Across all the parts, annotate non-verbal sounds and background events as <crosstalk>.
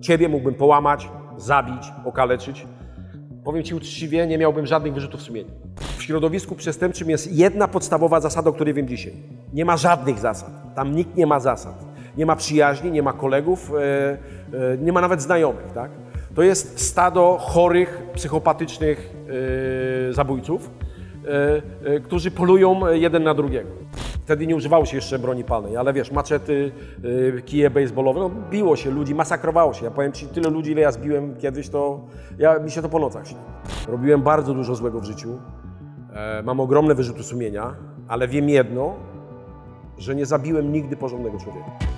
Ciebie mógłbym połamać, zabić, okaleczyć. Powiem Ci uczciwie, nie miałbym żadnych wyrzutów sumienia. W środowisku przestępczym jest jedna podstawowa zasada, o której wiem dzisiaj. Nie ma żadnych zasad. Tam nikt nie ma zasad. Nie ma przyjaźni, nie ma kolegów, e, e, nie ma nawet znajomych. Tak? To jest stado chorych, psychopatycznych e, zabójców, którzy polują jeden na drugiego. Wtedy nie używało się jeszcze broni palnej, ale wiesz, maczety, y, kije baseballowe, no biło się ludzi, masakrowało się. Ja powiem Ci, tyle ludzi, ile ja zbiłem kiedyś, to ja, mi się to po nocach śni. Robiłem bardzo dużo złego w życiu, e, mam ogromne wyrzuty sumienia, ale wiem jedno, że nie zabiłem nigdy porządnego człowieka.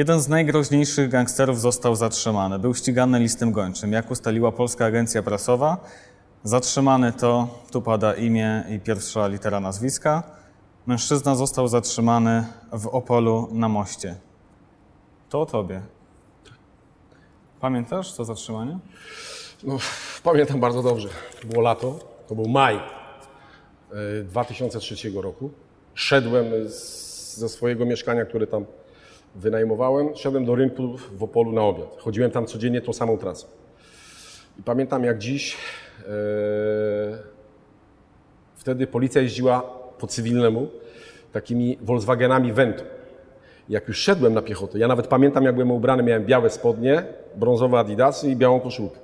Jeden z najgroźniejszych gangsterów został zatrzymany. Był ścigany listem gończym. Jak ustaliła Polska Agencja Prasowa, zatrzymany to, tu pada imię i pierwsza litera nazwiska, mężczyzna został zatrzymany w Opolu na moście. To o tobie. Pamiętasz to zatrzymanie? No, pamiętam bardzo dobrze. Było lato, to był maj e, 2003 roku. Szedłem z, ze swojego mieszkania, które tam wynajmowałem, szedłem do rynku w Opolu na obiad. Chodziłem tam codziennie tą samą trasą. I pamiętam jak dziś, e, wtedy policja jeździła po cywilnemu takimi Volkswagenami Vento. Jak już szedłem na piechotę, ja nawet pamiętam jak byłem ubrany, miałem białe spodnie, brązowe adidasy i białą koszulkę.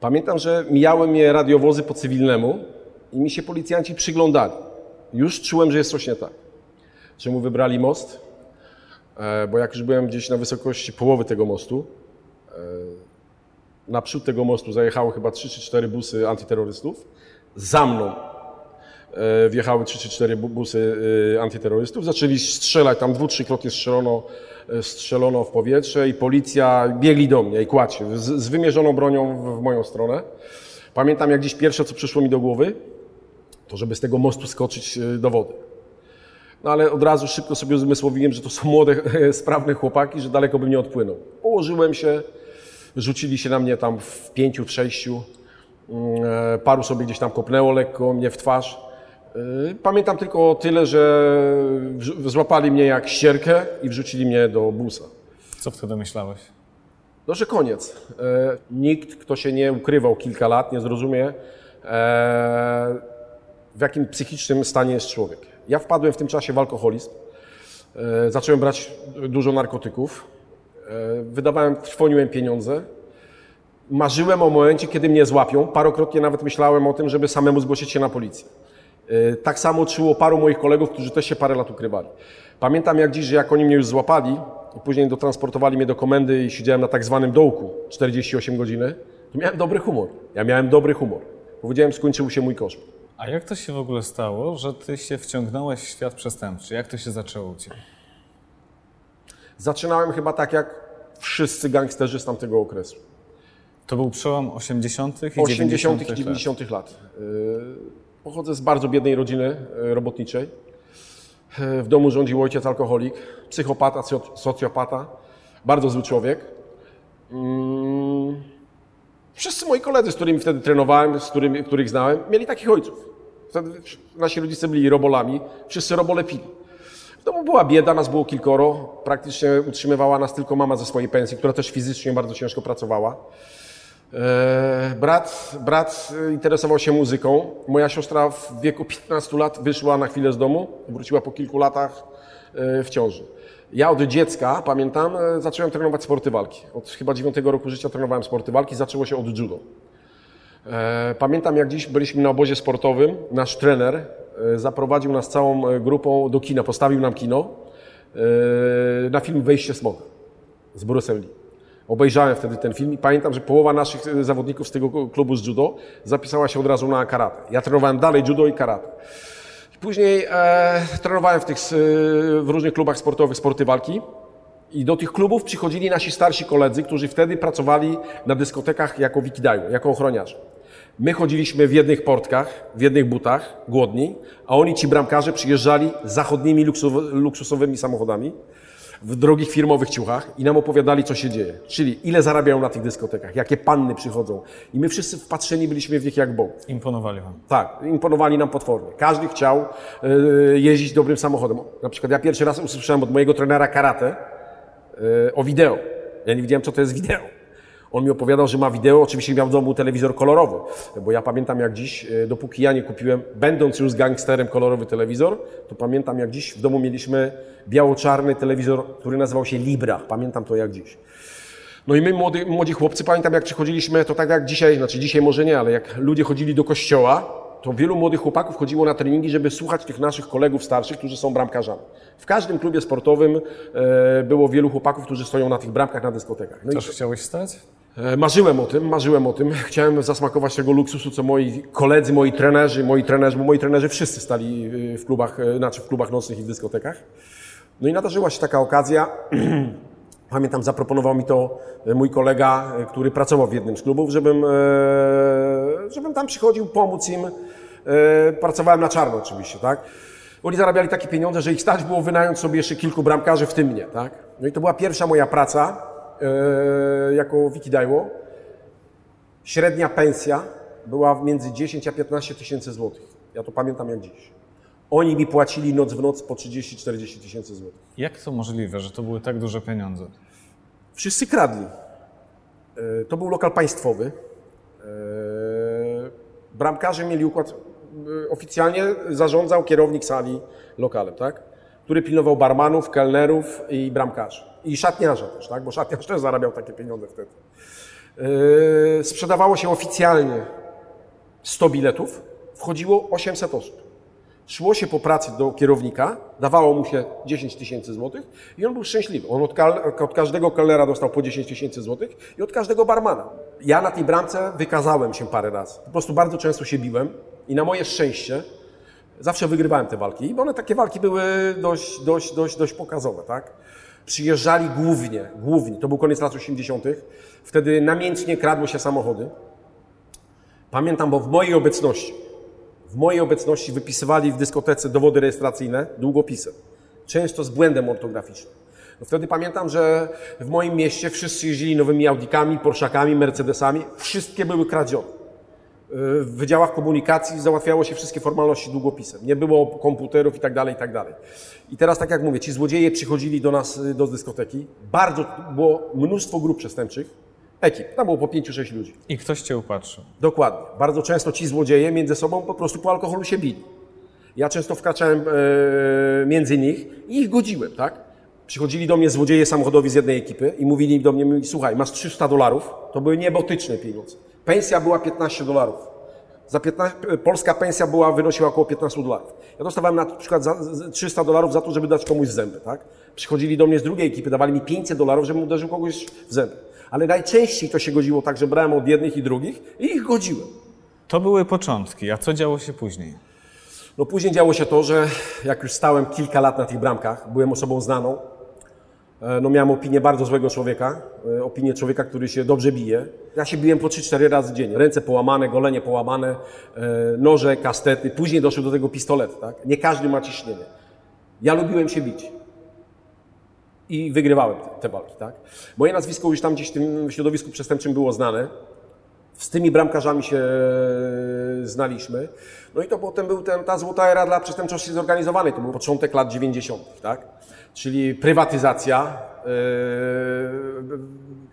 Pamiętam, że mijały mnie radiowozy po cywilnemu i mi się policjanci przyglądali. Już czułem, że jest coś nie tak. Czemu wybrali most? E, Bo jak już byłem gdzieś na wysokości połowy tego mostu, e, naprzód tego mostu zajechały chyba 3 czy 4 busy antyterrorystów. Za mną e, wjechały 3 czy 4 bu- busy e, antyterrorystów. Zaczęli strzelać, tam dwu, trzykrotnie strzelono, strzelono w powietrze i policja biegli do mnie i kładź się, z, z wymierzoną bronią w, w moją stronę. Pamiętam jak dziś pierwsze, co przyszło mi do głowy, to żeby z tego mostu skoczyć e, do wody. No ale od razu szybko sobie uzmysłowiłem, że to są <laughs> młode, sprawne chłopaki, że daleko bym nie odpłynął. Położyłem się, rzucili się na mnie tam w pięciu, w sześciu. Mm, e, Paru sobie gdzieś tam kopnęło lekko mnie w twarz. E, Pamiętam tylko tyle, że złapali mnie jak ścierkę i wrzucili mnie do busa. Co wtedy myślałeś? No, że koniec. E, Nikt, kto się nie ukrywał kilka lat, nie zrozumie, e, w jakim psychicznym stanie jest człowiek. Ja wpadłem w tym czasie w alkoholizm. E, Zacząłem brać dużo narkotyków. E, Wydawałem, trwoniłem pieniądze. Marzyłem o momencie, kiedy mnie złapią. Parokrotnie nawet myślałem o tym, żeby samemu zgłosić się na policję. E, Tak samo czuło paru moich kolegów, którzy też się parę lat ukrywali. Pamiętam jak dziś, że jak oni mnie już złapali i później dotransportowali mnie do komendy i siedziałem na tak zwanym dołku 48 godziny, to miałem dobry humor. Ja miałem dobry humor. Powiedziałem, skończył się mój koszmar. A jak to się w ogóle stało, że ty się wciągnąłeś w świat przestępczy? Jak to się zaczęło u ciebie? Zaczynałem chyba tak jak wszyscy gangsterzy z tamtego okresu. To był przełom 80. i 80. 90. i 90. lat. Yy, Pochodzę z bardzo biednej rodziny yy, robotniczej. Yy, W domu rządził ojciec alkoholik, psychopata, soc- socjopata, bardzo zły człowiek. Mm. Wszyscy moi koledzy, z którymi wtedy trenowałem, z którymi, których znałem, mieli takich ojców. Nasi rodzice byli robolami, wszyscy robole pili. W domu była bieda, nas było kilkoro. Praktycznie utrzymywała nas tylko mama ze swojej pensji, która też fizycznie bardzo ciężko pracowała. E, Brat, brat e, interesował się muzyką. Moja siostra w wieku 15 lat wyszła na chwilę z domu, wróciła po kilku latach e, w ciąży. Ja od dziecka, pamiętam, e, zacząłem trenować sporty walki. Od chyba 9 roku życia trenowałem sporty walki, zaczęło się od judo. E, Pamiętam jak dziś byliśmy na obozie sportowym, nasz trener e, zaprowadził nas całą e, grupą do kina, postawił nam kino na film Wejście Smoka z Bruce'em Lee. Obejrzałem wtedy ten film i pamiętam, że połowa naszych zawodników z tego klubu z judo zapisała się od razu na karate. Ja trenowałem dalej judo i karate. Później e, trenowałem w, tych, w różnych klubach sportowych sporty walki. I do tych klubów przychodzili nasi starsi koledzy, którzy wtedy pracowali na dyskotekach jako wikidaju, jako ochroniarze. My chodziliśmy w jednych portkach, w jednych butach, głodni, a oni, ci bramkarze, przyjeżdżali zachodnimi luksusowymi samochodami. w drogich firmowych ciuchach i nam opowiadali, co się dzieje. Czyli ile zarabiają na tych dyskotekach, jakie panny przychodzą. I my wszyscy wpatrzeni byliśmy w nich jak bąk. Imponowali wam. Tak, imponowali nam potwornie. Każdy chciał e, jeździć dobrym samochodem. Na przykład ja pierwszy raz usłyszałem od mojego trenera karate o wideo. Ja nie wiedziałem, co to jest wideo. On mi opowiadał, że ma wideo, oczywiście miał w domu telewizor kolorowy, bo ja pamiętam jak dziś, e, dopóki ja nie kupiłem, będąc już gangsterem, kolorowy telewizor, to pamiętam jak dziś w domu mieliśmy biało-czarny telewizor, który nazywał się Libra. Pamiętam to jak dziś. No i my, młody, młodzi chłopcy, pamiętam jak przychodziliśmy, to tak jak dzisiaj, znaczy dzisiaj może nie, ale jak ludzie chodzili do kościoła, to wielu młodych chłopaków chodziło na treningi, żeby słuchać tych naszych kolegów starszych, którzy są bramkarzami. W każdym klubie sportowym e, było wielu chłopaków, którzy stoją na tych bramkach na dyskotekach. No i Też chciałeś stać? E, Marzyłem o tym, marzyłem o tym. Chciałem zasmakować tego luksusu, co moi koledzy, moi trenerzy, moi trenerzy, bo moi trenerzy wszyscy stali y, w klubach, e, znaczy w klubach nocnych i w dyskotekach. No i nadarzyła się taka okazja. <clears throat> Pamiętam, zaproponował mi to e, mój kolega, e, który pracował w jednym z klubów, żebym, e, żebym tam przychodził pomóc im. E, Pracowałem na czarno oczywiście, tak? Oni zarabiali takie pieniądze, że ich stać było wynająć sobie jeszcze kilku bramkarzy, w tym mnie, tak? No i to była pierwsza moja praca e, jako wikidajło. Średnia pensja była między 10 a 15 tysięcy złotych. Ja to pamiętam jak dziś. Oni mi płacili noc w noc po 30-40 tysięcy złotych. Jak to możliwe, że to były tak duże pieniądze? Wszyscy kradli. E, To był lokal państwowy. Bramkarze mieli układ, oficjalnie zarządzał kierownik sali lokalem, tak? Który pilnował barmanów, kelnerów i bramkarzy. I szatniarza też, tak? Bo szatniarz też zarabiał takie pieniądze wtedy. E, Sprzedawało się oficjalnie 100 biletów, wchodziło 800 osób. Szło się po pracy do kierownika, dawało mu się 10 tysięcy złotych i on był szczęśliwy. On od, od każdego kelnera dostał po 10 tysięcy złotych i od każdego barmana. Ja na tej bramce wykazałem się parę razy. Po prostu bardzo często się biłem i na moje szczęście zawsze wygrywałem te walki, bo one takie walki były dość, dość, dość, dość pokazowe, tak? Przyjeżdżali głównie, głównie, to był koniec lat 80., wtedy namiętnie kradło się samochody. Pamiętam, bo w mojej obecności, w mojej obecności wypisywali w dyskotece dowody rejestracyjne długopisem. Często z błędem ortograficznym. No wtedy pamiętam, że w moim mieście wszyscy jeździli nowymi Audikami, Porszakami, Mercedesami. Wszystkie były kradzione. W wydziałach komunikacji załatwiało się wszystkie formalności długopisem. Nie było komputerów i tak dalej, i tak dalej. I teraz, tak jak mówię, ci złodzieje przychodzili do nas, y, do dyskoteki. Bardzo było mnóstwo grup przestępczych, ekip. Tam było po pięciu, sześć ludzi. I ktoś cię upatrzył. Dokładnie. Bardzo często ci złodzieje między sobą po prostu po alkoholu się bili. Ja często wkraczałem e, między nich i ich godziłem, tak? Przychodzili do mnie złodzieje samochodowi z jednej ekipy i mówili do mnie, słuchaj, masz 300 dolarów, to były niebotyczne pieniądze. Pensja była 15 dolarów. Za 15, polska pensja była, wynosiła około 15 dolarów. Ja dostawałem na przykład za, z- 300 dolarów za to, żeby dać komuś zęby, tak? Przychodzili do mnie z drugiej ekipy, dawali mi 500 dolarów, żebym uderzył kogoś w zęby. Ale najczęściej to się godziło tak, że brałem od jednych i drugich i ich godziłem. To były początki, a co działo się później? No później działo się to, że jak już stałem kilka lat na tych bramkach, byłem osobą znaną, no miałem opinię bardzo złego człowieka, e, opinię człowieka, który się dobrze bije. Ja się biłem po 3-4 razy dziennie. Ręce połamane, golenie połamane, e, noże, kastety. Później doszły do tego pistolety, tak? Nie każdy ma ciśnienie. Ja lubiłem się bić. I wygrywałem te, te walki, tak? Moje nazwisko już tam gdzieś w tym środowisku przestępczym było znane. Z tymi bramkarzami się znaliśmy. No i to potem był ten, ta złota era dla przestępczości zorganizowanej. To był początek lat 90., tak? Czyli prywatyzacja. Yy,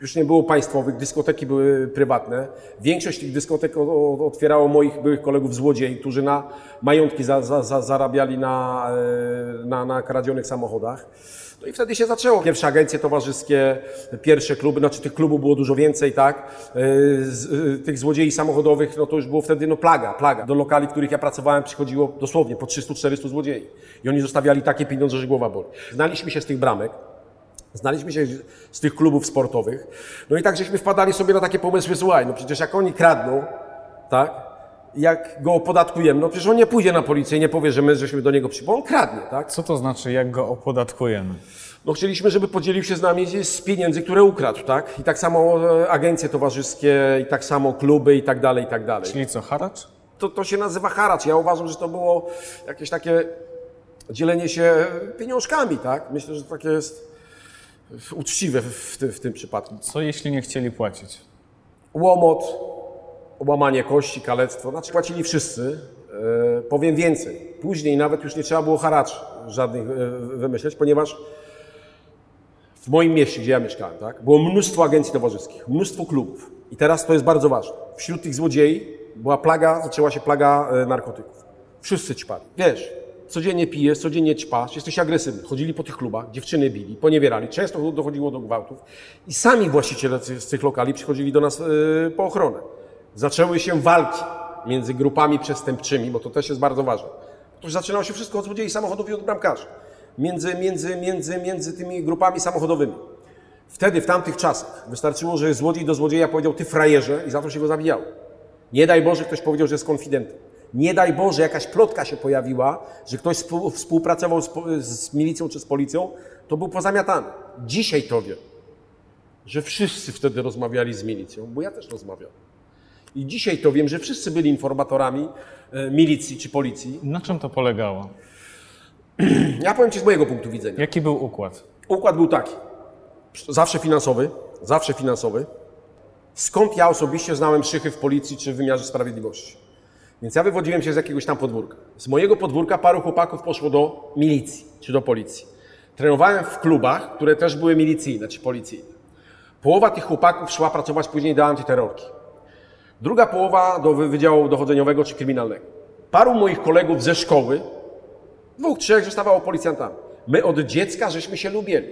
już nie było państwowych, dyskoteki były prywatne. Większość tych dyskotek otwierało moich byłych kolegów złodziei, którzy na majątki za, za, za, zarabiali na, yy, na, na kradzionych samochodach. No i wtedy się zaczęło. Pierwsze agencje towarzyskie, pierwsze kluby, znaczy tych klubów było dużo więcej, tak? Z, yy, tych złodziei samochodowych, no to już było wtedy no plaga, plaga. Do lokali, w których ja pracowałem, przychodziło dosłownie po 300-400 złodziei. I oni zostawiali takie pieniądze, że głowa boli. Znaliśmy się z tych bramek. Znaliśmy się z tych klubów sportowych. No i tak żeśmy wpadali sobie na takie pomysły, słuchaj, no przecież jak oni kradną, tak? Jak go opodatkujemy, no przecież on nie pójdzie na policję i nie powie, że my żeśmy do niego przy... bo on kradnie, tak? Co to znaczy, jak go opodatkujemy? No chcieliśmy, żeby podzielił się z nami z pieniędzy, które ukradł, tak? I tak samo e, agencje towarzyskie, i tak samo kluby, i tak dalej, i tak dalej. Czyli co, haracz? To, to się nazywa haracz. Ja uważam, że to było jakieś takie dzielenie się pieniążkami, tak? Myślę, że takie jest uczciwe w w tym przypadku. Co jeśli nie chcieli płacić? Łomot, łamanie kości, kalectwo, znaczy płacili wszyscy. E, powiem więcej, później nawet już nie trzeba było haracz żadnych e, wymyśleć, ponieważ w moim mieście, gdzie ja mieszkałem, tak, było mnóstwo agencji towarzyskich, mnóstwo klubów. I teraz to jest bardzo ważne. Wśród tych złodziei była plaga, zaczęła się plaga e, narkotyków. Wszyscy ćpali. Wiesz, codziennie pijesz, codziennie ćpasz, jesteś agresywny. Chodzili po tych klubach, dziewczyny bili, poniewierali. Często dochodziło do gwałtów. I sami właściciele z tych lokali przychodzili do nas yy, po ochronę. Zaczęły się walki między grupami przestępczymi, bo to też jest bardzo ważne. To zaczynało się wszystko od złodziei samochodów i od bramkarzy. Między, między, między, między tymi grupami samochodowymi. Wtedy, w tamtych czasach, wystarczyło, że złodziej do złodzieja powiedział ty frajerze i za to się go zabijało. Nie daj Boże, ktoś powiedział, że jest konfidentem. Nie daj Boże, jakaś plotka się pojawiła, że ktoś współpracował z, z milicją czy z policją, to był pozamiatany. Dzisiaj to wiem, że wszyscy wtedy rozmawiali z milicją, bo ja też rozmawiam. I dzisiaj to wiem, że wszyscy byli informatorami e, milicji czy policji. Na czym to polegało? <clears throat> Ja powiem Ci z mojego punktu widzenia. Jaki był układ? Układ był taki. Zawsze finansowy, zawsze finansowy. Skąd ja osobiście znałem szychy w policji czy w wymiarze sprawiedliwości? Więc ja wywodziłem się z jakiegoś tam podwórka. Z mojego podwórka paru chłopaków poszło do milicji czy do policji. Trenowałem w klubach, które też były milicyjne czy policyjne. Połowa tych chłopaków szła pracować później do antyterrorki. Druga połowa do Wydziału Dochodzeniowego czy Kryminalnego. Paru moich kolegów ze szkoły, dwóch, trzech zostawało policjantami. My od dziecka żeśmy się lubili.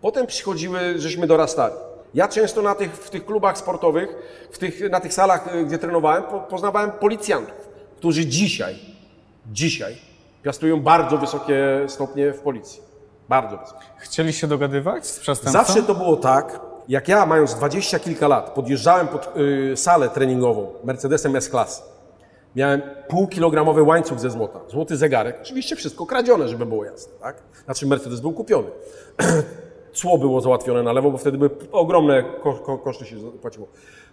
Potem przychodziły, żeśmy dorastali. Ja często na tych, w tych klubach sportowych, w tych, na tych salach, y, gdzie trenowałem, poznawałem policjantów, którzy dzisiaj, dzisiaj piastują bardzo wysokie stopnie w policji. Bardzo wysokie. Chcieli się dogadywać z przestępcą? Zawsze to było tak, jak ja mając dwadzieścia kilka lat podjeżdżałem pod y, salę treningową Mercedesem S-Class, miałem półkilogramowy łańcuch ze złota, złoty zegarek, oczywiście wszystko kradzione, żeby było jasne, tak? Znaczy Mercedes był kupiony. <clears throat> cło było załatwione na lewo, bo wtedy były ogromne ko ko koszty się płaciło.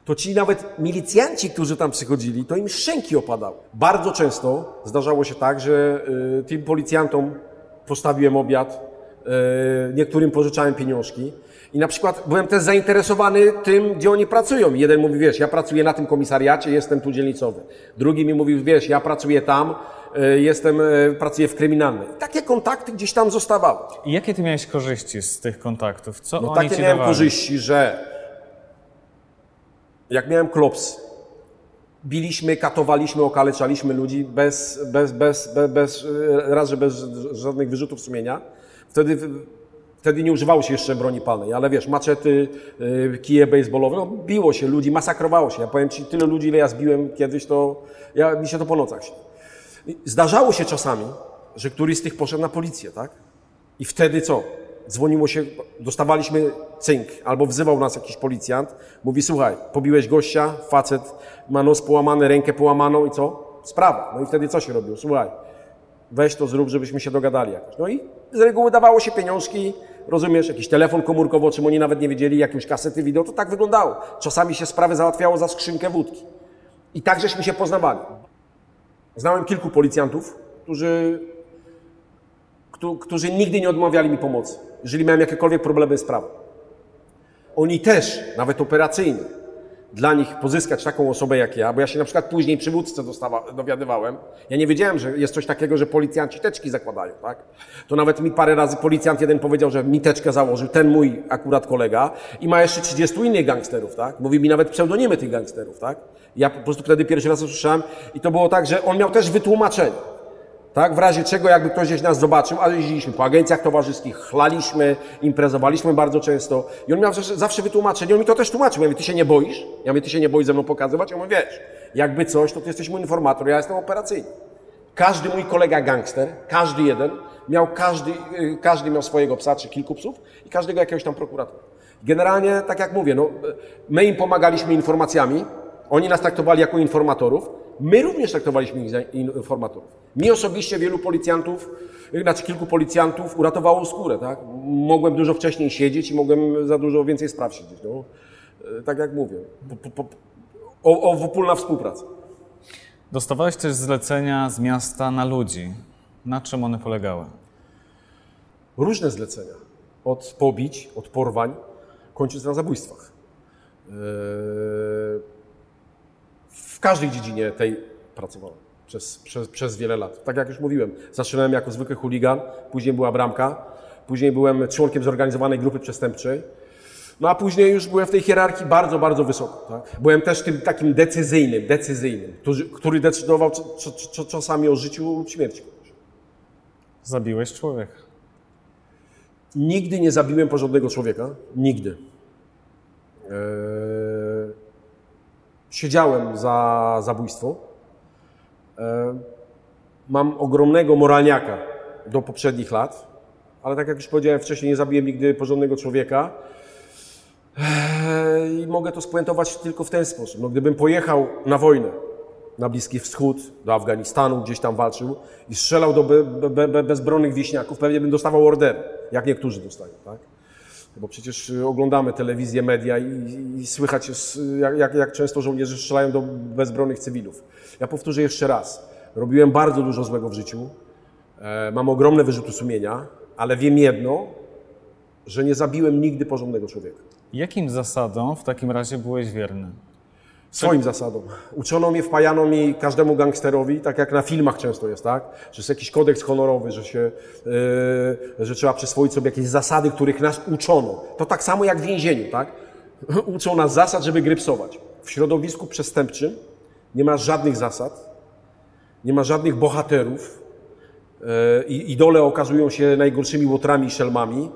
To ci nawet milicjanci, którzy tam przychodzili, to im szczęki opadały. Bardzo często zdarzało się tak, że y, tym policjantom postawiłem obiad, y, niektórym pożyczałem pieniążki. I na przykład byłem też zainteresowany tym, gdzie oni pracują. Jeden mówi, wiesz, ja pracuję na tym komisariacie, jestem tu dzielnicowy. Drugi mi mówił, wiesz, ja pracuję tam, E, jestem, e, pracuję w kryminalnej. takie kontakty gdzieś tam zostawały. I jakie ty miałeś korzyści z tych kontaktów? Co no oni takie ci miałem dawali? korzyści, że jak miałem klops, biliśmy, katowaliśmy, okaleczaliśmy ludzi bez, bez, bez, bez, bez raz, że bez żadnych wyrzutów sumienia. Wtedy, wtedy nie używało się jeszcze broni palnej, ale wiesz, maczety, e, kije baseballowe, no, biło się ludzi, masakrowało się. Ja powiem Ci, tyle ludzi, ile ja zbiłem kiedyś, to ja, mi się to po nocach śni. Zdarzało się czasami, że któryś z tych poszedł na policję, tak? I wtedy co? Dzwoniło się, dostawaliśmy cynk, albo wzywał nas jakiś policjant, mówi, słuchaj, pobiłeś gościa, facet ma nos połamany, rękę połamaną i co? Sprawa. No i wtedy co się robiło? Słuchaj, weź to zrób, żebyśmy się dogadali jakoś. No i z reguły dawało się pieniążki, rozumiesz, jakiś telefon komórkowy, o czym oni nawet nie wiedzieli, jakieś kasety wideo, to tak wyglądało. Czasami się sprawy załatwiało za skrzynkę wódki. I tak żeśmy się poznawali. Znałem kilku policjantów, którzy, którzy nigdy nie odmawiali mi pomocy, jeżeli miałem jakiekolwiek problemy z prawem. Oni też, nawet operacyjnie, dla nich pozyskać taką osobę jak ja, bo ja się na przykład później przywódcę dostawa, dowiadywałem. Ja nie wiedziałem, że jest coś takiego, że policjanci teczki zakładają, tak? To nawet mi parę razy policjant jeden powiedział, że mi teczkę założył, ten mój akurat kolega i ma jeszcze 30 innych gangsterów, tak? Mówi mi nawet pseudonimy tych gangsterów, tak? Ja po prostu wtedy pierwszy raz usłyszałem i to było tak, że on miał też wytłumaczenie. Tak, w razie czego jakby ktoś gdzieś nas zobaczył, ale jeździliśmy po agencjach towarzyskich, chlaliśmy, imprezowaliśmy bardzo często i on miał zawsze wytłumaczenie, on mi to też tłumaczył. Ja mówię, ty się nie boisz? Ja mówię, ty się nie boisz ze mną pokazywać? Ja mówię, wiesz, jakby coś, to ty jesteś mój informator, ja jestem operacyjny. Każdy mój kolega gangster, każdy jeden, miał każdy, y, każdy miał swojego psa czy kilku psów i każdego jakiegoś tam prokuratora. Generalnie, tak jak mówię, no, my im pomagaliśmy informacjami, oni nas traktowali jako informatorów, my również traktowaliśmy ich za informatorów. Mi osobiście wielu policjantów, znaczy kilku policjantów uratowało skórę, tak? Mogłem dużo wcześniej siedzieć i mogłem za dużo więcej spraw siedzieć. No. E, tak jak mówię, o, o współpraca. Dostawałeś też zlecenia z miasta na ludzi. Na czym one polegały? Różne zlecenia. od pobić, od porwań, kończąc na zabójstwach. Yy, każdej dziedzinie tej pracowałem przez, przez, przez wiele lat. Tak jak już mówiłem, zaczynałem jako zwykły chuligan, później była bramka, później byłem członkiem zorganizowanej grupy przestępczej, no a później już byłem w tej hierarchii bardzo, bardzo wysoko. Tak? Byłem też tym takim decyzyjnym, decyzyjnym, który, który decydował cz- cz- cz- czasami o życiu lub śmierci. Zabiłeś człowieka. Nigdy nie zabiłem porządnego człowieka. Nigdy. Eee, siedziałem za zabójstwo. Eee, mam ogromnego moralniaka do poprzednich lat, ale tak jak już powiedziałem wcześniej, nie zabiłem nigdy porządnego człowieka. Eee, I mogę to spuentować tylko w ten sposób. No, gdybym pojechał na wojnę na Bliski Wschód, do Afganistanu, gdzieś tam walczył i strzelał do be, be, be, bezbronnych wieśniaków, pewnie bym dostawał ordery, jak niektórzy dostają, tak? Bo przecież y, oglądamy telewizję, media i, i, słychać, y, jak, jak, jak często żołnierze strzelają do bezbronnych cywilów. Ja powtórzę jeszcze raz. Robiłem bardzo dużo złego w życiu. E, mam ogromne wyrzuty sumienia, ale wiem jedno, że nie zabiłem nigdy porządnego człowieka. Jakim zasadom w takim razie byłeś wierny? Swoim zasadom. Uczono mnie, wpajano mi każdemu gangsterowi, tak jak na filmach często jest, tak? Że jest jakiś kodeks honorowy, że się, yy, że trzeba przyswoić sobie jakieś zasady, których nas uczono. To tak samo jak w więzieniu, tak? <laughs> Uczą nas zasad, żeby grypsować. W środowisku przestępczym nie ma żadnych zasad, nie ma żadnych bohaterów. Yy, idole okazują się najgorszymi łotrami i szelmami.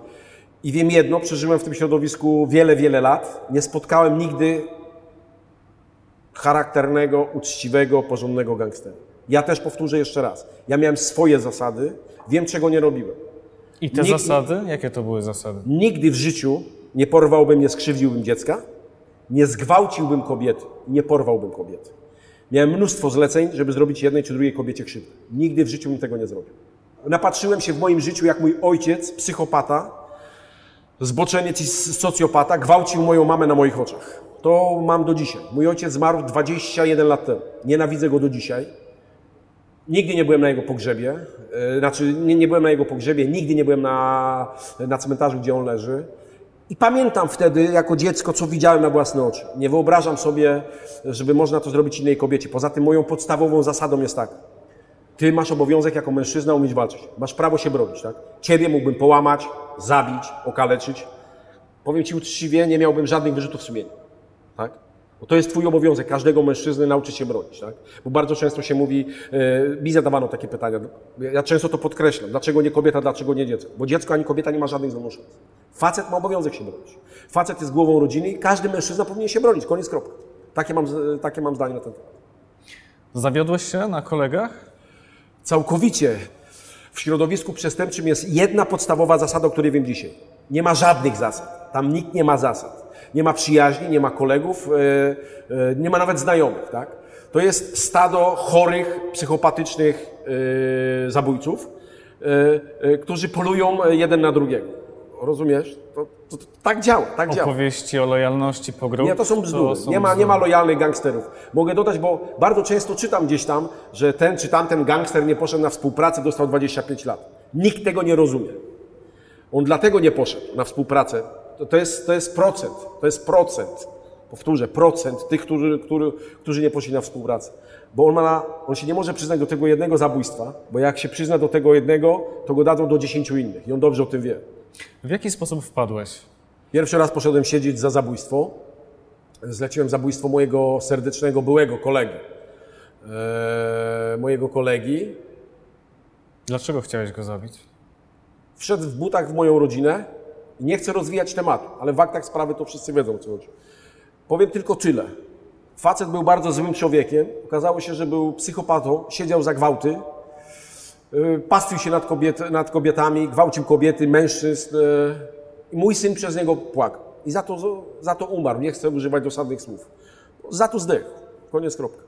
I wiem jedno, przeżyłem w tym środowisku wiele, wiele lat. Nie spotkałem nigdy charakternego, uczciwego, porządnego gangstera. Ja też powtórzę jeszcze raz. Ja miałem swoje zasady, wiem czego nie robiłem. I te zasady? Jakie to były zasady? Nigdy w życiu nie porwałbym, nie skrzywdziłbym dziecka, nie zgwałciłbym kobiety, nie porwałbym kobiety. Miałem mnóstwo zleceń, żeby zrobić jednej czy drugiej kobiecie krzywdę. Nigdy w życiu bym tego nie zrobił. Napatrzyłem się w moim życiu, jak mój ojciec, psychopata, zboczeniec i socjopata, gwałcił moją mamę na moich oczach. To mam do dzisiaj. Mój ojciec zmarł 21 lat temu. Nienawidzę go do dzisiaj. Nigdy nie byłem na jego pogrzebie. E, Znaczy, nie, nie byłem na jego pogrzebie, nigdy nie byłem na, na cmentarzu, gdzie on leży. I pamiętam wtedy, jako dziecko, co widziałem na własne oczy. Nie wyobrażam sobie, żeby można to zrobić innej kobiecie. Poza tym, moją podstawową zasadą jest tak. Ty masz obowiązek jako mężczyzna umieć walczyć. Masz prawo się bronić, tak? Ciebie mógłbym połamać, zabić, okaleczyć. Powiem Ci uczciwie, nie miałbym żadnych wyrzutów sumienia, tak? Bo to jest Twój obowiązek, każdego mężczyzny nauczyć się bronić, tak? Bo bardzo często się mówi, yy, mi zadawano takie pytania, ja często to podkreślam, dlaczego nie kobieta, dlaczego nie dziecko? Bo dziecko ani kobieta nie ma żadnych zdolności. Facet ma obowiązek się bronić. Facet jest głową rodziny i każdy mężczyzna powinien się bronić, koniec, kropka. Takie mam, takie mam zdanie na ten temat. Zawiodłeś się na kolegach? Całkowicie. W środowisku przestępczym jest jedna podstawowa zasada, o której wiem dzisiaj. Nie ma żadnych zasad. Tam nikt nie ma zasad. Nie ma przyjaźni, nie ma kolegów, e, e, nie ma nawet znajomych. Tak? To jest stado chorych, psychopatycznych e, zabójców, którzy polują jeden na drugiego. Rozumiesz? To, to, to tak działa, tak działa. Opowieści o lojalności po? Nie, to są bzdury. nie, ma, nie ma lojalnych gangsterów. Mogę dodać, bo bardzo często czytam gdzieś tam, że ten czy tamten gangster nie poszedł na współpracę, dostał 25 lat. Nikt tego nie rozumie. On dlatego nie poszedł na współpracę. To, to, jest, to jest procent. To jest procent. Powtórzę, procent tych, którzy, którzy, którzy nie poszli na współpracę. Bo on, ma, on się nie może przyznać do tego jednego zabójstwa, bo jak się przyzna do tego jednego, to go dadzą do 10 innych. I on dobrze o tym wie. W jaki sposób wpadłeś? Pierwszy raz poszedłem siedzieć za zabójstwo. Zleciłem zabójstwo mojego serdecznego byłego kolegi. Eee, mojego kolegi. Dlaczego chciałeś go zabić? Wszedł w butach w moją rodzinę nie chcę rozwijać tematu, ale w aktach sprawy to wszyscy wiedzą, co chodzi. Powiem tylko tyle. Facet był bardzo złym człowiekiem. Okazało się, że był psychopatą, siedział za gwałty, pastwił się nad, kobiet, nad kobietami, gwałcił kobiety, mężczyzn. yy, I mój syn przez niego płakał. I za to, za to umarł. Nie chcę używać dosadnych słów. Za to zdechł. Koniec, kropka.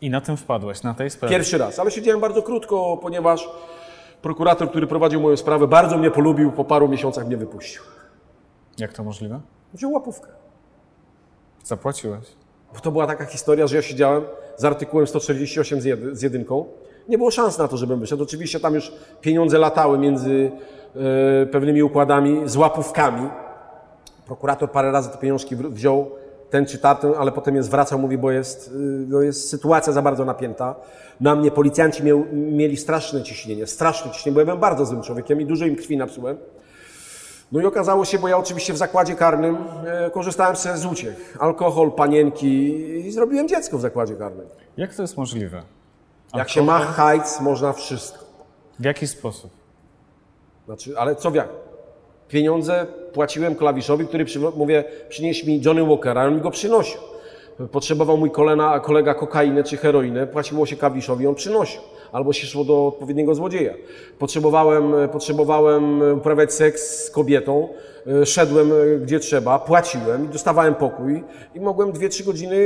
I na tym wpadłeś, na tej sprawie. Pierwszy raz, ale siedziałem bardzo krótko, ponieważ prokurator, który prowadził moją sprawę, bardzo mnie polubił, po paru miesiącach mnie wypuścił. Jak to możliwe? Wziął łapówkę. Zapłaciłeś. Bo to była taka historia, że ja siedziałem z artykułem 148 z, jedy, z jedynką. Nie było szans na to, żebym wyszedł. Oczywiście tam już pieniądze latały między e, pewnymi układami z łapówkami. Prokurator parę razy te pieniążki wziął, ten czy tamten, ale potem je zwracał, mówi, bo jest, y, no jest sytuacja za bardzo napięta. Na mnie policjanci miał, mieli straszne ciśnienie, straszne ciśnienie, bo ja byłem bardzo złym człowiekiem i dużo im krwi napsułem. No i okazało się, bo ja oczywiście w zakładzie karnym e, korzystałem z uciech. Alkohol, panienki i zrobiłem dziecko w zakładzie karnym. Jak to jest możliwe? Jak się ma hajc, można wszystko. W jaki sposób? Znaczy, ale co jak? Pieniądze płaciłem klawiszowi, który przy, mówię, przynieś mi Johnny Walkera, on mi go przynosił. Potrzebował mój kolena, kolega kokainę czy heroinę, płaciło się klawiszowi, on przynosił. Albo się szło do odpowiedniego złodzieja. Potrzebowałem, potrzebowałem uprawiać seks z kobietą, e, szedłem e, gdzie trzeba, płaciłem dostawałem pokój i mogłem 2-3 godziny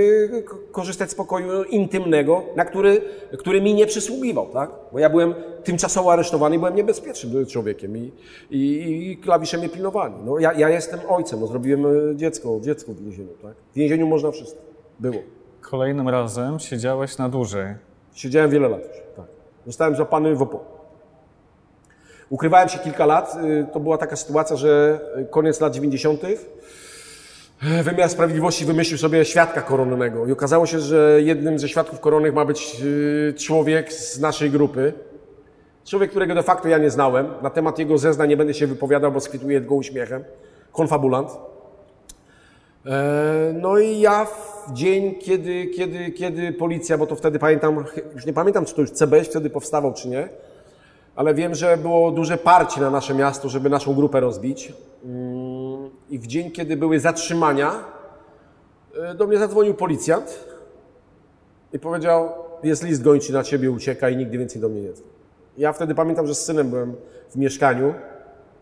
korzystać z pokoju intymnego, na który, który mi nie przysługiwał, tak? Bo ja byłem tymczasowo aresztowany i byłem niebezpiecznym człowiekiem i, i, i klawisze mnie pilnowali. No, ja, ja jestem ojcem, no, zrobiłem e, dziecko, dziecko w więzieniu, tak? W więzieniu można wszystko. Było. Kolejnym razem siedziałeś na dłużej. Siedziałem wiele lat już, tak. Zostałem złapany w opór. Ukrywałem się kilka lat. Y, To była taka sytuacja, że y, koniec lat 90. y, Wymiar Sprawiedliwości wymyślił sobie świadka koronnego i okazało się, że jednym ze świadków koronnych ma być człowiek z naszej grupy. Człowiek, którego de facto ja nie znałem. Na temat jego zeznań nie będę się wypowiadał, bo skwituję go uśmiechem. Konfabulant. E, No i ja w dzień, kiedy, kiedy, kiedy policja, bo to wtedy pamiętam, już nie pamiętam, czy to już CBŚ wtedy powstawał, czy nie, ale wiem, że było duże parcie na nasze miasto, żeby naszą grupę rozbić. Mm, I w dzień, kiedy były zatrzymania, e, do mnie zadzwonił policjant i powiedział, jest list gończy na ciebie, ucieka i nigdy więcej do mnie nie. Ja wtedy pamiętam, że z synem byłem w mieszkaniu.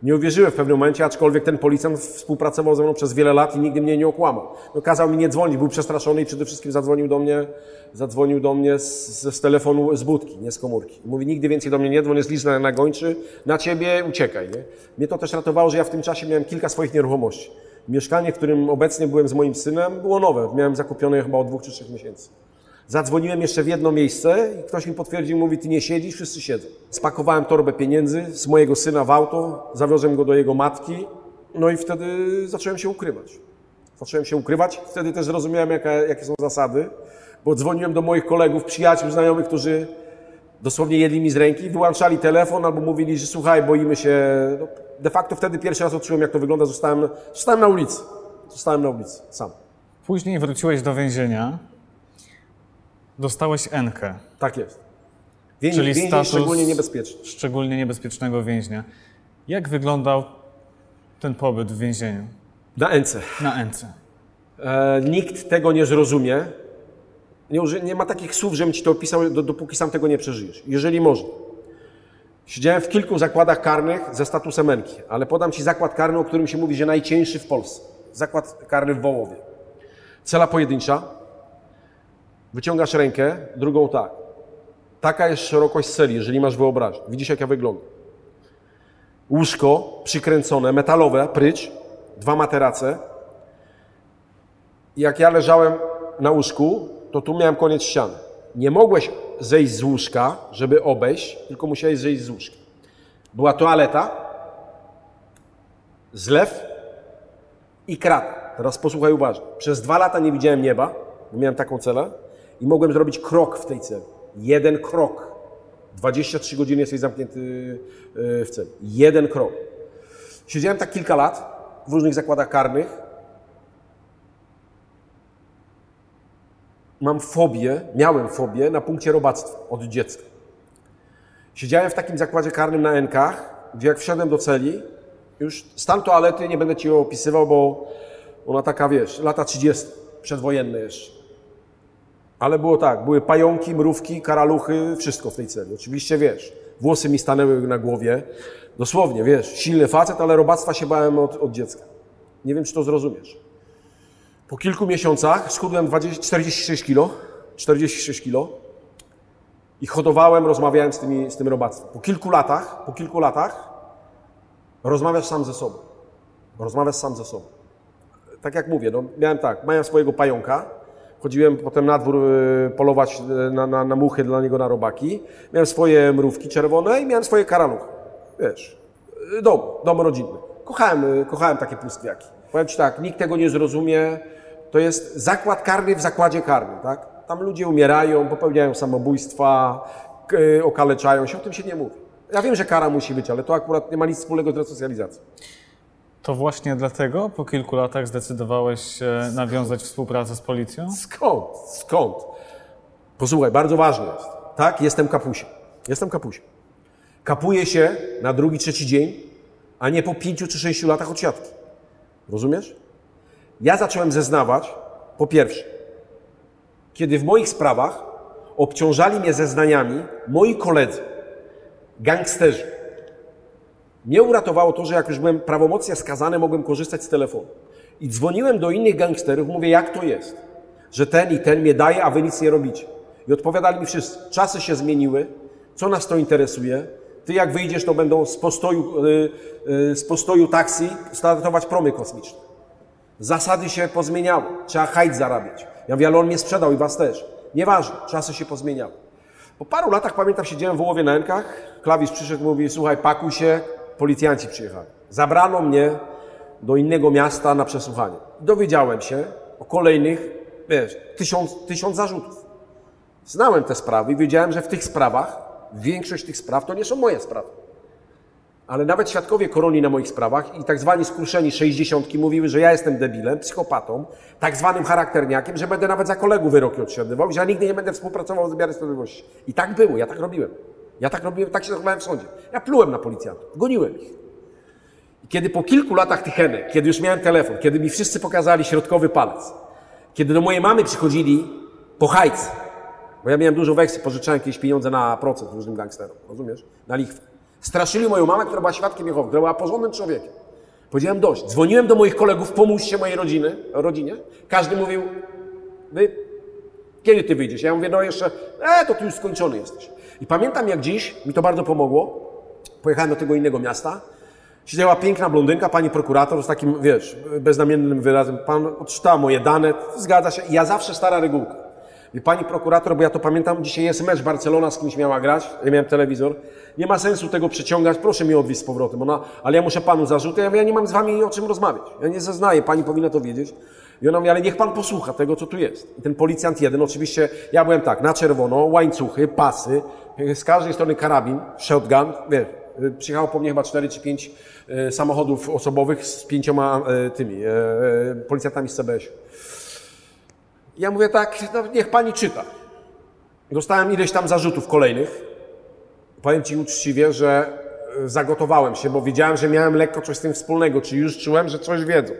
Nie uwierzyłem w pewnym momencie, aczkolwiek ten policjant współpracował ze mną przez wiele lat i nigdy mnie nie okłamał. No, kazał mi nie dzwonić, był przestraszony i przede wszystkim zadzwonił do mnie, zadzwonił do mnie z, z, telefonu z budki, nie z komórki. Mówi, nigdy więcej do mnie nie dzwoń, jest list na, na gończy, na ciebie uciekaj. Nie? Mnie to też ratowało, że ja w tym czasie miałem kilka swoich nieruchomości. Mieszkanie, w którym obecnie byłem z moim synem, było nowe. Miałem zakupione chyba od dwóch czy trzech miesięcy. Zadzwoniłem jeszcze w jedno miejsce i ktoś mi potwierdził, mówi, ty nie siedzisz, wszyscy siedzą. Spakowałem torbę pieniędzy z mojego syna w auto, zawiozłem go do jego matki, no i wtedy zacząłem się ukrywać. Zacząłem się ukrywać, wtedy też zrozumiałem, jaka, jakie są zasady, bo dzwoniłem do moich kolegów, przyjaciół, znajomych, którzy dosłownie jedli mi z ręki, wyłączali telefon albo mówili, że słuchaj, boimy się. No, de facto wtedy pierwszy raz odczułem, jak to wygląda, zostałem, zostałem na ulicy. Zostałem na ulicy, sam. Później wróciłeś do więzienia. Dostałeś Enkę, Tak jest. Więzień, czyli status szczególnie niebezpieczny. szczególnie niebezpiecznego więźnia. Jak wyglądał ten pobyt w więzieniu Na Ence. na Ence? E, nikt tego nie zrozumie. Nie, nie ma takich słów, żebym ci to opisał, do, dopóki sam tego nie przeżyjesz. Jeżeli można. Siedziałem w kilku zakładach karnych ze statusem Enki, ale podam ci zakład karny, o którym się mówi, że najcięższy w Polsce. Zakład karny w Wołowie. Cela pojedyncza. Wyciągasz rękę, drugą tak. Taka jest szerokość celi, jeżeli masz wyobraźnię. Widzisz, jak ja wyglądam. Łóżko przykręcone, metalowe, prycz, dwa materace, jak ja leżałem na łóżku, to tu miałem koniec ściany. Nie mogłeś zejść z łóżka, żeby obejść, tylko musiałeś zejść z łóżka. Była toaleta, zlew i krat. Teraz posłuchaj uważnie. Przez dwa lata nie widziałem nieba, bo miałem taką celę i mogłem zrobić krok w tej celi. Jeden krok. 23 godziny jesteś zamknięty yy, w celi. Jeden krok. Siedziałem tak kilka lat w różnych zakładach karnych. Mam fobię, miałem fobię na punkcie robactwa od dziecka. Siedziałem w takim zakładzie karnym na Enkach, gdzie jak wszedłem do celi, już stan toalety nie będę Ci opisywał, bo ona taka, wiesz, lata 30, przedwojenne jeszcze. Ale było tak, były pająki, mrówki, karaluchy, wszystko w tej celi. Oczywiście, wiesz, włosy mi stanęły na głowie. Dosłownie, wiesz, silny facet, ale robactwa się bałem od, od dziecka. Nie wiem, czy to zrozumiesz. Po kilku miesiącach schudłem 20, 46 kilo, 46 kilo i hodowałem, rozmawiałem z, tymi, z tym robactwem. Po kilku latach, po kilku latach rozmawiasz sam ze sobą. Rozmawiasz sam ze sobą. Tak jak mówię, no, miałem tak, miałem swojego pająka, Chodziłem potem na dwór y, polować y, na, na, na muchy dla niego na robaki. Miałem swoje mrówki czerwone i miałem swoje karaluchy. Wiesz, y, dom, dom rodzinny. Kochałem, kochałem takie pustwiaki. Powiem Ci tak, nikt tego nie zrozumie. To jest zakład karny w zakładzie karnym, tak? Tam ludzie umierają, popełniają samobójstwa, okaleczają się, o tym się nie mówi. Ja wiem, że kara musi być, ale to akurat nie ma nic wspólnego z resocjalizacją. To właśnie dlatego po kilku latach zdecydowałeś się nawiązać współpracę z policją? Skąd? Skąd? Posłuchaj, bardzo ważne jest. Tak, jestem kapusiem. Jestem kapusiem. Kapuję się na drugi, trzeci dzień, a nie po pięciu czy sześciu latach od siatki. Rozumiesz? Ja zacząłem zeznawać, po pierwsze, kiedy w moich sprawach obciążali mnie zeznaniami moi koledzy, gangsterzy. Mnie uratowało to, że jak już byłem prawomocnie skazany, mogłem korzystać z telefonu. I dzwoniłem do innych gangsterów, mówię, jak to jest, że ten i ten mnie daje, a wy nic nie robicie. I odpowiadali mi wszyscy, czasy się zmieniły, co nas to interesuje, ty jak wyjdziesz, to będą z postoju, y, y, z postoju taksi startować promy kosmiczne. Zasady się pozmieniały, trzeba hajt zarabiać. Ja mówię, ale on mnie sprzedał i was też. Nieważne, czasy się pozmieniały. Po paru latach, pamiętam, siedziałem w Wołowie na Enkach, klawisz przyszedł mówi, słuchaj, pakuj się, policjanci przyjechali. Zabrano mnie do innego miasta na przesłuchanie. Dowiedziałem się o kolejnych, wiesz, tysiąc, tysiąc zarzutów. Znałem te sprawy i wiedziałem, że w tych sprawach, większość tych spraw to nie są moje sprawy. Ale nawet świadkowie koroni na moich sprawach i tak zwani skruszeni 60 mówiły, że ja jestem debilem, psychopatą, tak zwanym charakterniakiem, że będę nawet za kolegów wyroki odsiadywał i że ja nigdy nie będę współpracował z wymiarem sprawiedliwości. I tak było, ja tak robiłem. Ja tak robiłem, tak się zachowałem w sądzie. Ja plułem na policjantów, goniłem ich. I kiedy po kilku latach tych henek, kiedy już miałem telefon, kiedy mi wszyscy pokazali środkowy palec, kiedy do mojej mamy przychodzili po hajc, bo ja miałem dużo weksli, pożyczałem jakieś pieniądze na procent różnym gangsterom, rozumiesz? Na lichwę. Straszyli moją mamę, która była świadkiem Jehowy, która była porządnym człowiekiem. Powiedziałem dość. Dzwoniłem do moich kolegów, pomóżcie mojej rodziny, rodzinie. Każdy mówił, wy, kiedy ty wyjdziesz? Ja mówię, no jeszcze, e, to ty już skończony jesteś. I pamiętam jak dziś, mi to bardzo pomogło, pojechałem do tego innego miasta, siedziała piękna blondynka, pani prokurator z takim, wiesz, beznamiennym wyrazem, pan odczytała moje dane, zgadza się, ja zawsze stara regułka. I pani prokurator, bo ja to pamiętam, dzisiaj jest mecz Barcelona, z kimś miała grać, ja miałem telewizor, nie ma sensu tego przeciągać, proszę mi odwieźć z powrotem, ona, ale ja muszę panu zarzuty, ja ja nie mam z wami o czym rozmawiać, ja nie zeznaję, pani powinna to wiedzieć. I ona mówi, ale niech pan posłucha tego, co tu jest. I ten policjant jeden, oczywiście, ja byłem tak, na czerwono, łańcuchy, pasy, z każdej strony karabin, shotgun, wiesz, przyjechało po mnie chyba 4 czy 5 e, samochodów osobowych z pięcioma e, tymi e, policjantami z CBS. Ja mówię tak, no niech pani czyta. Dostałem ileś tam zarzutów kolejnych. Powiem ci uczciwie, że zagotowałem się, bo wiedziałem, że miałem lekko coś z tym wspólnego, czyli już czułem, że coś wiedzą.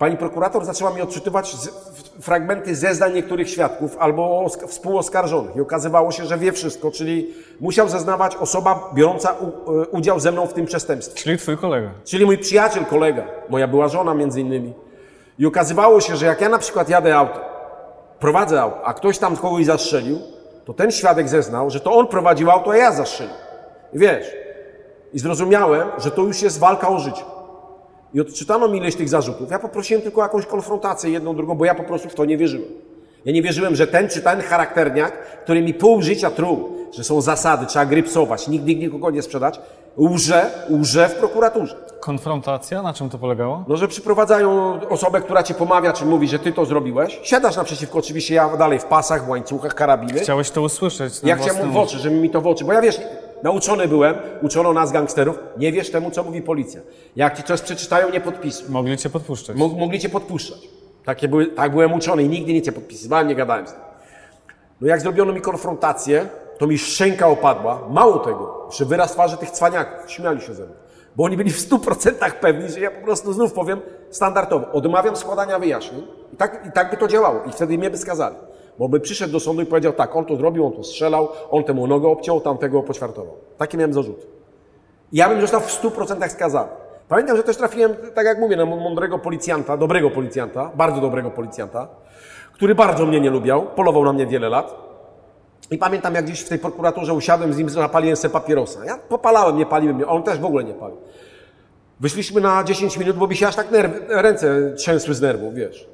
Pani prokurator zaczęła mi odczytywać z, fragmenty zeznań niektórych świadków albo osk- współoskarżonych i okazywało się, że wie wszystko, czyli musiał zeznawać osoba biorąca u, e, udział ze mną w tym przestępstwie. Czyli twój kolega. Czyli mój przyjaciel, kolega, moja była żona między innymi. I okazywało się, że jak ja na przykład jadę autem, prowadzę auto, a ktoś tam kogoś zastrzelił, to ten świadek zeznał, że to on prowadził auto, a ja zastrzelił. I wiesz, i zrozumiałem, że to już jest walka o życie. I odczytano mi ileś tych zarzutów. Ja poprosiłem tylko o jakąś konfrontację jedną, drugą, bo ja po prostu w to nie wierzyłem. Ja nie wierzyłem, że ten czy ten charakterniak, który mi pół życia truł, że są zasady, trzeba grypsować, nigdy nikogo nie sprzedać, łże, łże w prokuraturze. Konfrontacja, na czym to polegało? No, że przyprowadzają osobę, która ci pomawia, czy mówi, że ty to zrobiłeś. Siadasz naprzeciwko, oczywiście ja dalej w pasach, w łańcuchach, karabiny. Chciałeś to usłyszeć. Ja chciałem w oczy, żeby mi to w oczy, bo ja wiesz, nauczony byłem, uczono nas gangsterów, nie wiesz temu, co mówi policja. Jak ci coś przeczytają, nie podpisuj. Mogli cię podpuszczać. Mog, mogli cię podpuszczać. Takie były, tak byłem uczony i nigdy nic nie podpisywałem, nie gadałem z tym. No jak zrobiono mi konfrontację, to mi szczęka opadła. Mało tego, jeszcze wyraz twarzy tych cwaniaków, śmiali się ze mną. Bo oni byli w 100% pewni, że ja po prostu znów powiem standardowo. Odmawiam składania wyjaśnień i tak, i tak by to działało. I wtedy mnie by skazali. Bo by przyszedł do sądu i powiedział tak, on to zrobił, on to strzelał, on temu nogę obciął, tamtego poćwiartował. Takie miałem zarzuty. I ja bym został w 100% skazany. Pamiętam, że też trafiłem, tak jak mówię, na mądrego policjanta, dobrego policjanta, bardzo dobrego policjanta, który bardzo mnie nie lubiał, polował na mnie wiele lat. I pamiętam, jak gdzieś w tej prokuraturze usiadłem z nim, zapaliłem sobie papierosa. Ja popalałem, nie paliłem, on też w ogóle nie palił. Wyszliśmy na 10 minut, bo mi się aż tak nerwy, ręce trzęsły z nerwów, wiesz.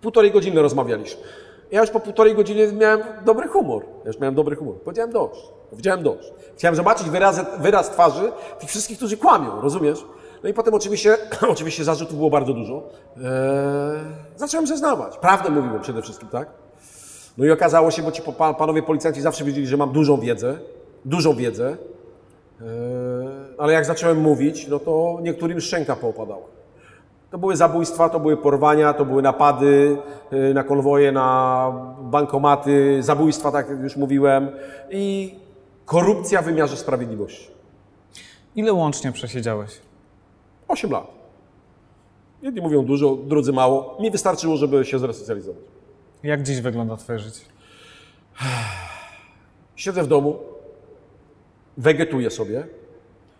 Półtorej godziny rozmawialiśmy. Ja już po półtorej godziny miałem dobry humor. Ja już miałem dobry humor. Powiedziałem dość. Powiedziałem dość. Chciałem zobaczyć wyraz, wyraz twarzy tych wszystkich, którzy kłamią, rozumiesz? No i potem oczywiście, <clears throat> oczywiście zarzutów było bardzo dużo. Eee, zacząłem zeznawać. Prawdę mówiłem przede wszystkim, tak? No i okazało się, bo ci pa- panowie policjanci zawsze wiedzieli, że mam dużą wiedzę, dużą wiedzę, Eee, ale jak zacząłem mówić, no to niektórym szczęka poopadała. To były zabójstwa, to były porwania, to były napady y, na konwoje, na bankomaty, zabójstwa, tak jak już mówiłem, i korupcja w wymiarze sprawiedliwości. Ile łącznie przesiedziałeś? 8 lat. Jedni mówią dużo, drudzy mało. Mi wystarczyło, żeby się zresocjalizować. Jak dziś wygląda Twoje życie? Siedzę w domu, wegetuję sobie.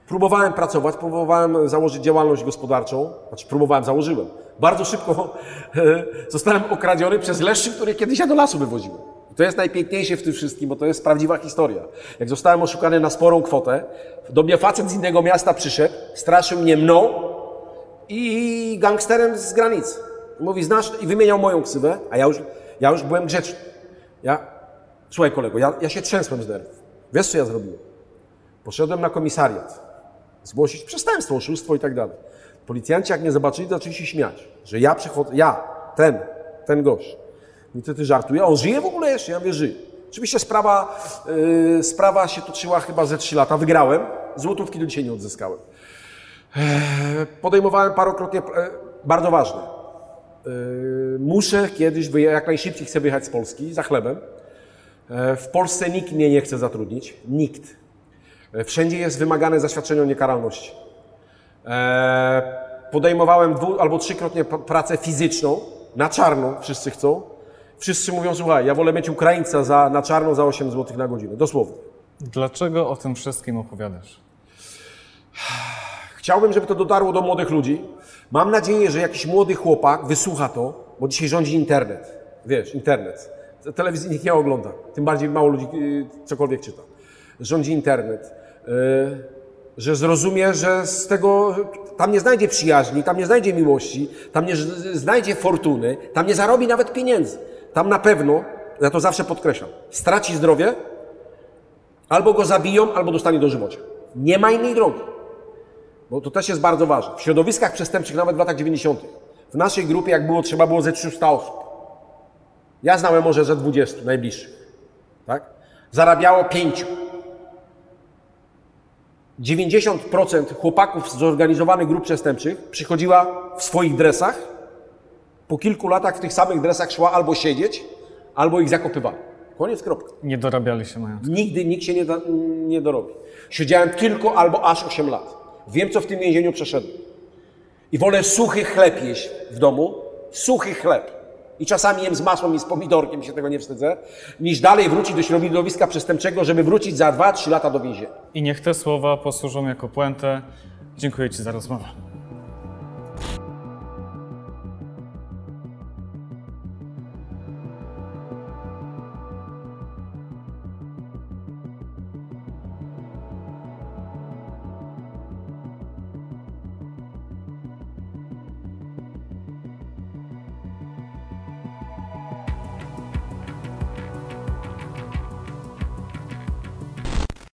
Próbowałem pracować, próbowałem założyć działalność gospodarczą. Znaczy, próbowałem, założyłem. Bardzo szybko <laughs> zostałem okradziony przez leszczy, które kiedyś ja do lasu wywoziłem. I To jest najpiękniejsze w tym wszystkim, bo to jest prawdziwa historia. Jak zostałem oszukany na sporą kwotę, do mnie facet z innego miasta przyszedł, straszył mnie mną i gangsterem z granicy. Mówi, znasz, i wymieniał moją ksywę, a ja już, ja już byłem grzeczny. Ja, słuchaj kolego, ja, ja się trzęsłem z nerwów. Wiesz, co ja zrobiłem? Poszedłem na komisariat, zgłosić przestępstwo, oszustwo i tak dalej. Policjanci, jak mnie zobaczyli, zaczęli się śmiać, że ja przychodzę, ja, ten, ten gość. I a on żyje w ogóle jeszcze? Ja mówię, żyje. Oczywiście sprawa, yy, sprawa się toczyła chyba ze trzy lata. Wygrałem, złotówki do dzisiaj nie odzyskałem. Podejmowałem parokrotnie, e, bardzo ważne. E, Muszę kiedyś, wyje- jak najszybciej chcę wyjechać z Polski za chlebem. E, W Polsce nikt mnie nie chce zatrudnić. Nikt. E, Wszędzie jest wymagane zaświadczenie o niekaralności. E, Podejmowałem dwu albo trzykrotnie pracę fizyczną, na czarno wszyscy chcą. Wszyscy mówią, słuchaj, ja wolę mieć Ukraińca za, na czarno za 8 zł na godzinę, dosłownie. Dlaczego o tym wszystkim opowiadasz? Chciałbym, żeby to dotarło do młodych ludzi. Mam nadzieję, że jakiś młody chłopak wysłucha to, bo dzisiaj rządzi internet. Wiesz, internet. Te- Telewizji nikt nie ogląda, tym bardziej mało ludzi y, cokolwiek czyta. Rządzi internet. Y, Że zrozumie, że z tego tam nie znajdzie przyjaźni, tam nie znajdzie miłości, tam nie znajdzie fortuny, tam nie zarobi nawet pieniędzy. Tam na pewno, ja to zawsze podkreślam, straci zdrowie, albo go zabiją, albo dostanie dożywocia. Nie ma innej drogi. Bo to też jest bardzo ważne. W środowiskach przestępczych, nawet w latach 90., w naszej grupie, jak było trzeba, było ze 300 osób. Ja znałem może ze 20 najbliższych. Tak? Zarabiało 5. 90% chłopaków z zorganizowanych grup przestępczych przychodziła w swoich dresach. Po kilku latach w tych samych dresach szła albo siedzieć, albo ich zakopywali. Koniec, kropka. Nie dorabiali się majątku. Nigdy nikt się nie, da, nie dorobi. Siedziałem tylko albo aż 8 lat. Wiem, co w tym więzieniu przeszedłem. I wolę suchy chleb jeść w domu, suchy chleb. I czasami jem z masłem i z pomidorkiem, się tego nie wstydzę, niż dalej wrócić do środowiska przestępczego, żeby wrócić za 2-3 lata do więzienia. I niech te słowa posłużą jako puentę. Dziękuję Ci za rozmowę.